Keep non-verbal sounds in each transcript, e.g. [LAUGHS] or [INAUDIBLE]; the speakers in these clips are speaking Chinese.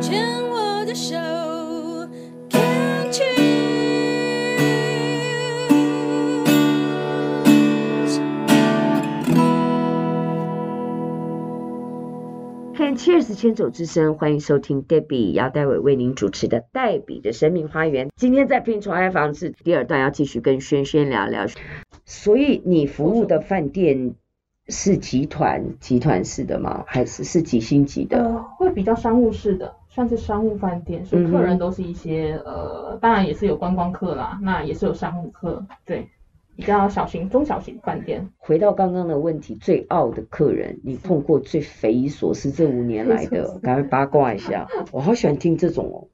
牵我的手，Can't。看 Cheers 牵手之声，欢迎收听 Debbie 姚代伟为您主持的黛比的生命花园。今天在拼床爱房子第二段要继续跟轩轩聊聊。所以你服务的饭店是集团集团式的吗？还是是几星级的？呃，会比较商务式的，算是商务饭店，所以客人都是一些、嗯、呃，当然也是有观光客啦，那也是有商务客，对。比较小型、中小型饭店。回到刚刚的问题，最傲的客人，你碰过最匪夷所思这五年来的，[LAUGHS] 赶快八卦一下，我好喜欢听这种哦。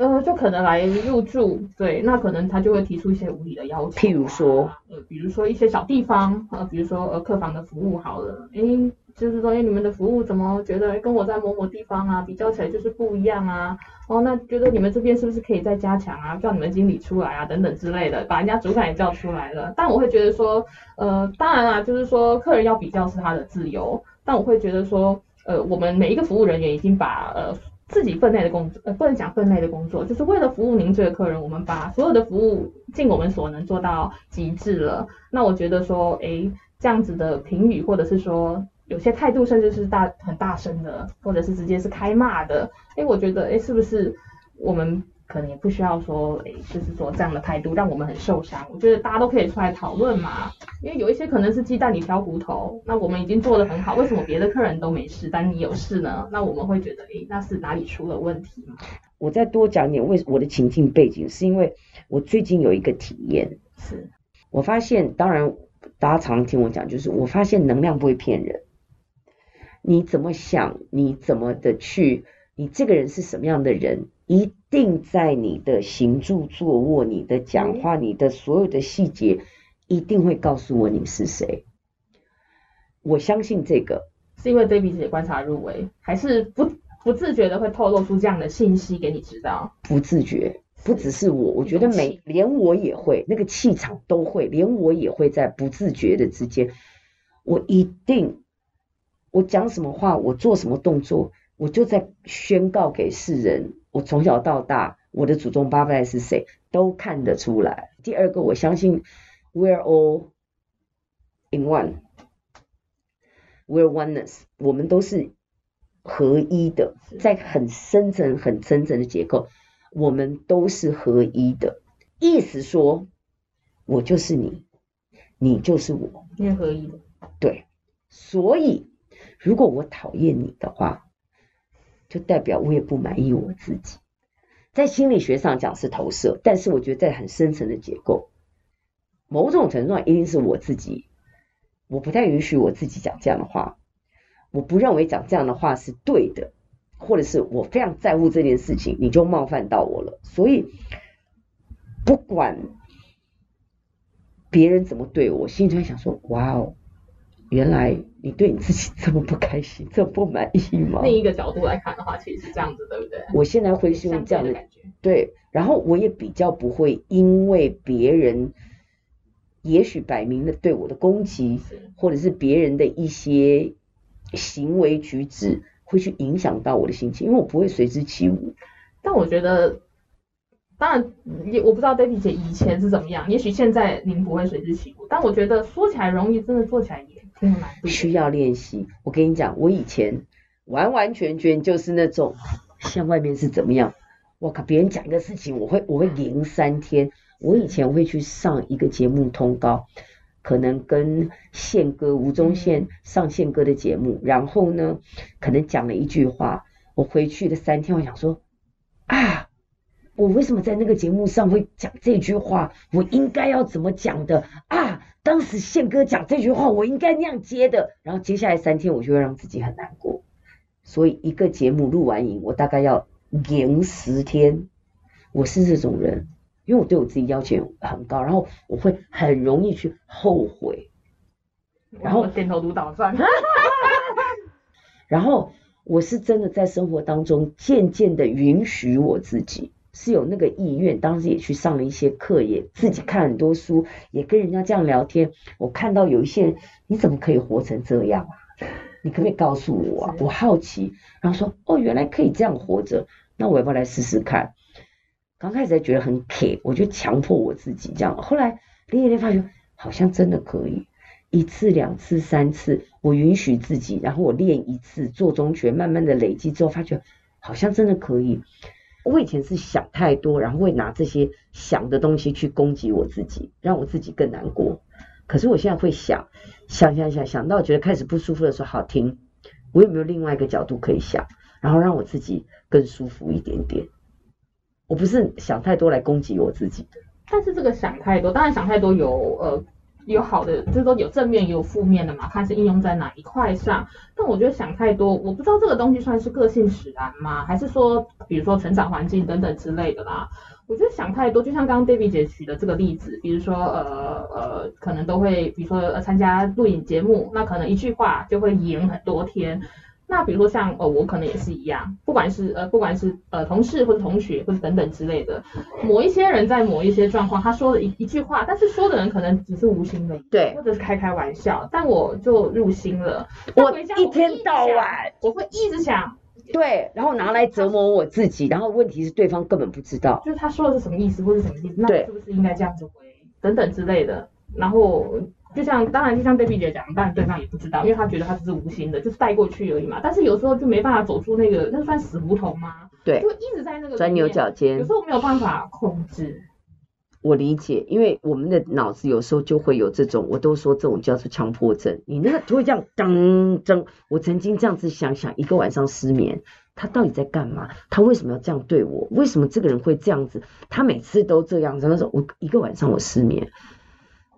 呃，就可能来入住，对，那可能他就会提出一些无理的要求，譬如说，呃，比如说一些小地方，呃，比如说呃客房的服务好了，诶，就是说，诶，你们的服务怎么觉得跟我在某某地方啊比较起来就是不一样啊？哦，那觉得你们这边是不是可以再加强啊？叫你们经理出来啊，等等之类的，把人家主管也叫出来了。但我会觉得说，呃，当然啦，就是说客人要比较是他的自由，但我会觉得说，呃，我们每一个服务人员已经把呃。自己分内的工作，呃，不能讲分内的工作，就是为了服务您这个客人，我们把所有的服务尽我们所能做到极致了。那我觉得说，诶，这样子的评语，或者是说有些态度，甚至是大很大声的，或者是直接是开骂的，诶，我觉得，诶，是不是我们？可能也不需要说，诶，就是说这样的态度让我们很受伤。我觉得大家都可以出来讨论嘛，因为有一些可能是鸡蛋里挑骨头。那我们已经做得很好，为什么别的客人都没事，但你有事呢？那我们会觉得，诶，那是哪里出了问题吗？我再多讲点，为我的情境背景是因为我最近有一个体验，是我发现，当然大家常听我讲，就是我发现能量不会骗人。你怎么想，你怎么的去，你这个人是什么样的人？一定在你的行住坐卧、你的讲话、你的所有的细节，一定会告诉我你是谁。我相信这个是因为 Debbie 姐观察入微，还是不不自觉的会透露出这样的信息给你知道？不自觉，不只是我，我觉得每连我也会，那个气场都会，连我也会在不自觉的之间，我一定，我讲什么话，我做什么动作，我就在宣告给世人。我从小到大，我的祖宗八代是谁，都看得出来。第二个，我相信，we're all in one，we're [LAUGHS] oneness，我们都是合一的，在很深层、很深层的结构，我们都是合一的。意思说，我就是你，你就是我，因为合一的。对，所以如果我讨厌你的话。就代表我也不满意我自己，在心理学上讲是投射，但是我觉得在很深层的结构，某种程度上一定是我自己，我不太允许我自己讲这样的话，我不认为讲这样的话是对的，或者是我非常在乎这件事情，你就冒犯到我了，所以不管别人怎么对我，心里就会想说，哇哦。原来你对你自己这么不开心，这么不满意吗？另一个角度来看的话，其实是这样子，对不对？我现在会是用这样的感觉，对。然后我也比较不会因为别人，也许摆明了对我的攻击，或者是别人的一些行为举止，会去影响到我的心情，因为我不会随之起舞。但我觉得。当然，也我不知道 Debbie 姐以前是怎么样，也许现在您不会随之起舞，但我觉得说起来容易，真的做起来也挺难。需要练习。我跟你讲，我以前完完全全就是那种，像外面是怎么样，我靠，别人讲一个事情，我会我会零三天。我以前会去上一个节目通告，可能跟宪哥吴宗宪上宪哥的节目，然后呢，可能讲了一句话，我回去的三天，我想说啊。我为什么在那个节目上会讲这句话？我应该要怎么讲的啊？当时宪哥讲这句话，我应该那样接的。然后接下来三天，我就会让自己很难过。所以一个节目录完影，我大概要赢十天。我是这种人，因为我对我自己要求很高，然后我会很容易去后悔。然后点头如捣蒜。[LAUGHS] 然后我是真的在生活当中渐渐的允许我自己。是有那个意愿，当时也去上了一些课，也自己看很多书，也跟人家这样聊天。我看到有一些人，你怎么可以活成这样啊？你可不可以告诉我啊？我好奇。然后说，哦，原来可以这样活着，那我要不要来试试看？刚开始还觉得很 K，我就强迫我自己这样。后来练一练，发现好像真的可以，一次、两次、三次，我允许自己，然后我练一次做中拳，慢慢的累积之后，发觉好像真的可以。我以前是想太多，然后会拿这些想的东西去攻击我自己，让我自己更难过。可是我现在会想，想想想想到觉得开始不舒服的时候，好听，我有没有另外一个角度可以想，然后让我自己更舒服一点点？我不是想太多来攻击我自己。但是这个想太多，当然想太多有呃。有好的，就是说有正面也有负面的嘛，看是应用在哪一块上。但我觉得想太多，我不知道这个东西算是个性使然吗？还是说，比如说成长环境等等之类的啦？我觉得想太多，就像刚刚 Debbie 姐举的这个例子，比如说呃呃，可能都会，比如说呃参加录影节目，那可能一句话就会赢很多天。那比如说像呃我可能也是一样，不管是呃不管是呃同事或者同学或者等等之类的，某一些人在某一些状况，他说了一一句话，但是说的人可能只是无心的，对，或者是开开玩笑，但我就入心了。我一天到晚我会一直想，对，然后拿来折磨我自己，然后问题是对方根本不知道，就是他说的是什么意思或者什么意思，那是不是应该这样子回等等之类的，然后。就像当然，就像 Debbie 姐讲，当然对方也不知道，因为他觉得他只是无心的，就是带过去而已嘛。但是有时候就没办法走出那个，那算死胡同吗？对，就一直在那个钻牛角尖。有时候没有办法控制。我理解，因为我们的脑子有时候就会有这种，我都说这种叫做强迫症。你那个就会这样噔噔。我曾经这样子想想，一个晚上失眠，他到底在干嘛？他为什么要这样对我？为什么这个人会这样子？他每次都这样子。那时候我一个晚上我失眠。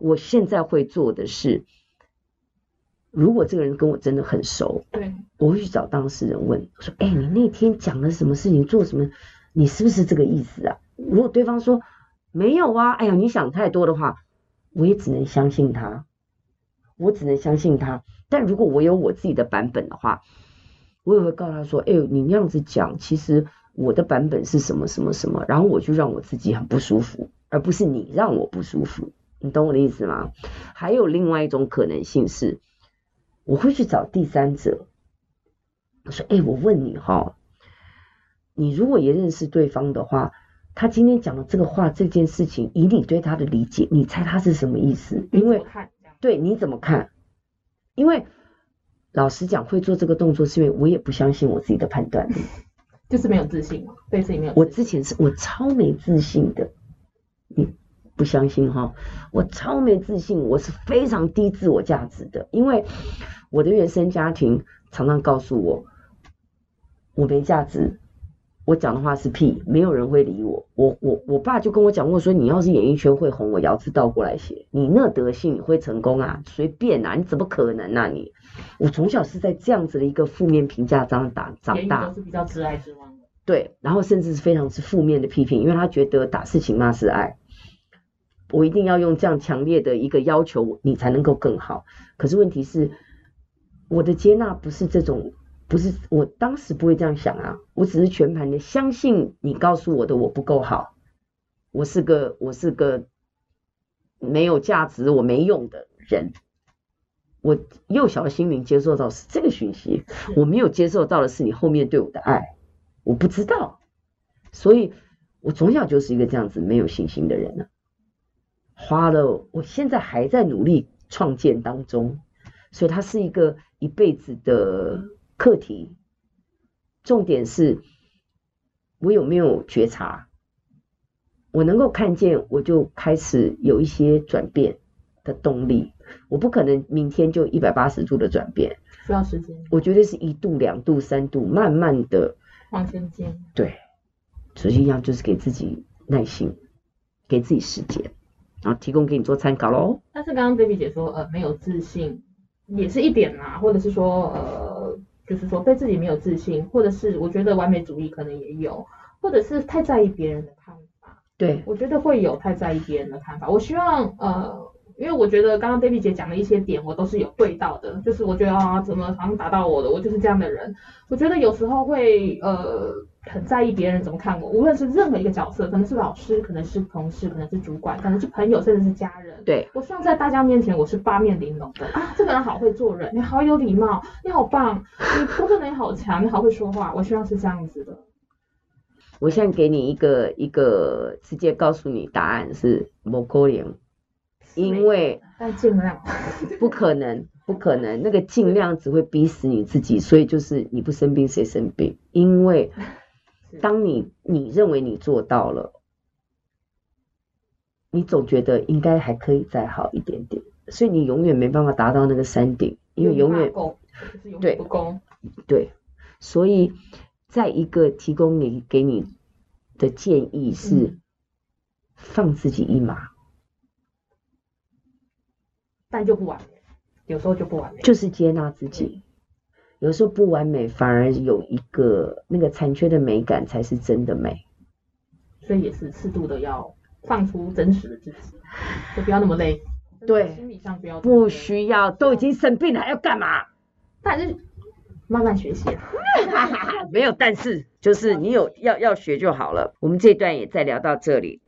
我现在会做的是，如果这个人跟我真的很熟，对，我会去找当事人问，我说：“哎，你那天讲了什么事情，做什么？你是不是这个意思啊？”如果对方说没有啊，哎呀，你想太多的话，我也只能相信他，我只能相信他。但如果我有我自己的版本的话，我也会告诉他说：“哎，你那样子讲，其实我的版本是什么什么什么。”然后我就让我自己很不舒服，而不是你让我不舒服。你懂我的意思吗？还有另外一种可能性是，我会去找第三者。我说：“哎，我问你哈，你如果也认识对方的话，他今天讲的这个话，这件事情，以你对他的理解，你猜他是什么意思？因为对，你怎么看？因为老实讲，会做这个动作，是因为我也不相信我自己的判断力，[LAUGHS] 就是没有自信，对自己没有。我之前是我超没自信的，你。”不相信哈，我超没自信，我是非常低自我价值的，因为我的原生家庭常常告诉我，我没价值，我讲的话是屁，没有人会理我。我我我爸就跟我讲过说，你要是演艺圈会红，我腰子倒过来写，你那德性你会成功啊？随便啊，你怎么可能啊你？我从小是在这样子的一个负面评价长大长大，都是比较直来直往的。对，然后甚至是非常是负面的批评，因为他觉得打是情骂是爱。我一定要用这样强烈的一个要求，你才能够更好。可是问题是，我的接纳不是这种，不是我当时不会这样想啊。我只是全盘的相信你告诉我的我不够好，我是个我是个没有价值、我没用的人。我幼小的心灵接受到是这个讯息，我没有接受到的是你后面对我的爱，我不知道。所以我从小就是一个这样子没有信心的人呢、花了，我现在还在努力创建当中，所以它是一个一辈子的课题。重点是，我有没有觉察？我能够看见，我就开始有一些转变的动力。我不可能明天就一百八十度的转变，需要时间。我觉得是一度、两度、三度，慢慢的往前进。对，所以一样就是给自己耐心，给自己时间。然后提供给你做参考喽。但是刚刚 baby 姐说，呃，没有自信也是一点啦，或者是说，呃，就是说对自己没有自信，或者是我觉得完美主义可能也有，或者是太在意别人的看法。对，我觉得会有太在意别人的看法。我希望，呃，因为我觉得刚刚 baby 姐讲的一些点，我都是有对到的，就是我觉得啊，怎么好像打到我的，我就是这样的人。我觉得有时候会呃很在意别人怎么看我，无论是任何一个角色，可能是老师，可能是同事，可能是主管，可能是朋友，甚至是家人。对，我希望在大家面前我是八面玲珑的啊，这个人好会做人，你好有礼貌，你好棒，你工作能力好强，你好会说话，我希望是这样子的。我现在给你一个一个直接告诉你答案是不可能，因为但尽量 [LAUGHS] 不可能，不可能，那个尽量只会逼死你自己，所以就是你不生病谁生病？因为当你你认为你做到了，你总觉得应该还可以再好一点点，所以你永远没办法达到那个山顶，因为永远对。不够，对，所以。在一个提供你给你的建议是，放自己一马，嗯，但就不完美，有时候就不完美，就是接纳自己，有时候不完美反而有一个那个残缺的美感才是真的美，所以也是适度的要放出真实的自己，就不要那么累，对，心理上不要不需要，都已经生病了还要干嘛？但是。慢慢学习，[LAUGHS] 没有，但是就是你有要要学就好了。我们这段也再聊到这里。